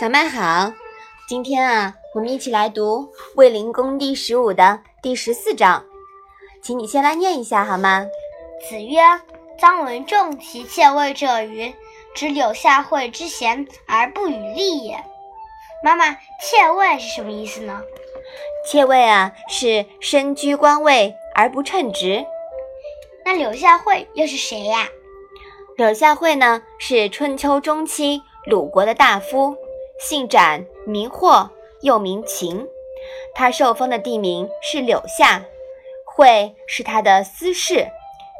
小麦好，今天啊，我们一起来读《卫灵公》第十五的第十四章，请你先来念一下好吗？子曰：“臧文仲其妾位者于，知柳下惠之贤而不与利也。”妈妈，妾位是什么意思呢？妾位啊，是身居官位而不称职。那柳下惠又是谁呀？柳下惠呢，是春秋中期鲁国的大夫。姓展，名霍，又名秦。他受封的地名是柳下，惠是他的私事，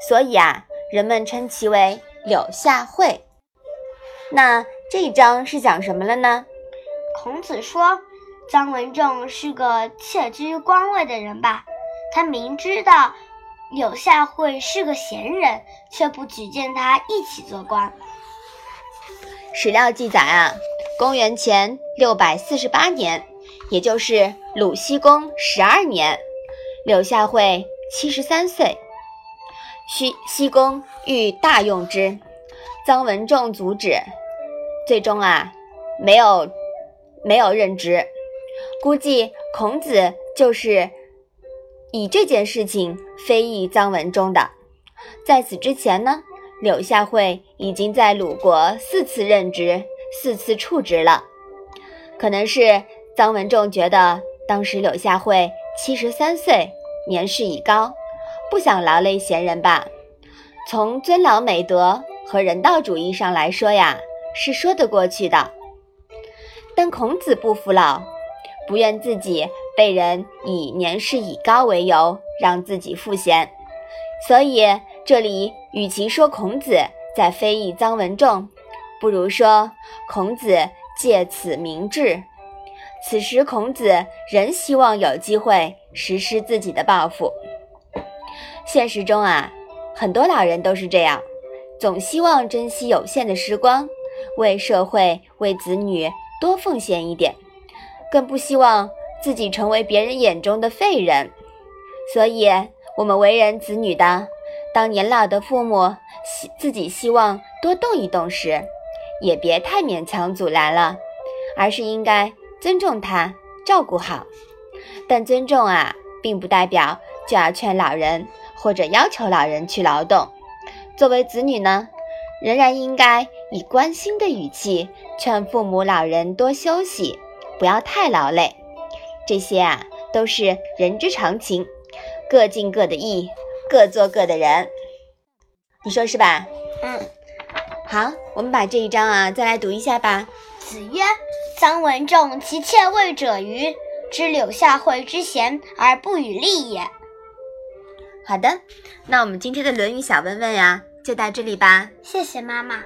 所以啊，人们称其为柳下惠。那这一章是讲什么了呢？孔子说，张文仲是个窃居官位的人吧？他明知道柳下惠是个贤人，却不举荐他一起做官。史料记载啊。公元前六百四十八年，也就是鲁僖公十二年，柳下惠七十三岁。僖僖公欲大用之，臧文仲阻止，最终啊，没有没有任职。估计孔子就是以这件事情非议臧文仲的。在此之前呢，柳下惠已经在鲁国四次任职。四次处职了，可能是臧文仲觉得当时柳下惠七十三岁，年事已高，不想劳累贤人吧。从尊老美德和人道主义上来说呀，是说得过去的。但孔子不服老，不愿自己被人以年事已高为由让自己赋闲，所以这里与其说孔子在非议臧文仲。不如说，孔子借此明志。此时，孔子仍希望有机会实施自己的抱负。现实中啊，很多老人都是这样，总希望珍惜有限的时光，为社会、为子女多奉献一点，更不希望自己成为别人眼中的废人。所以，我们为人子女的，当年老的父母希自己希望多动一动时，也别太勉强阻拦了，而是应该尊重他，照顾好。但尊重啊，并不代表就要劝老人或者要求老人去劳动。作为子女呢，仍然应该以关心的语气劝父母老人多休息，不要太劳累。这些啊，都是人之常情，各尽各的义，各做各的人。你说是吧？嗯。好，我们把这一章啊再来读一下吧。子曰：“臧文仲其妾位者于，知柳下惠之贤而不与利也。”好的，那我们今天的《论语》小问问呀，就到这里吧。谢谢妈妈。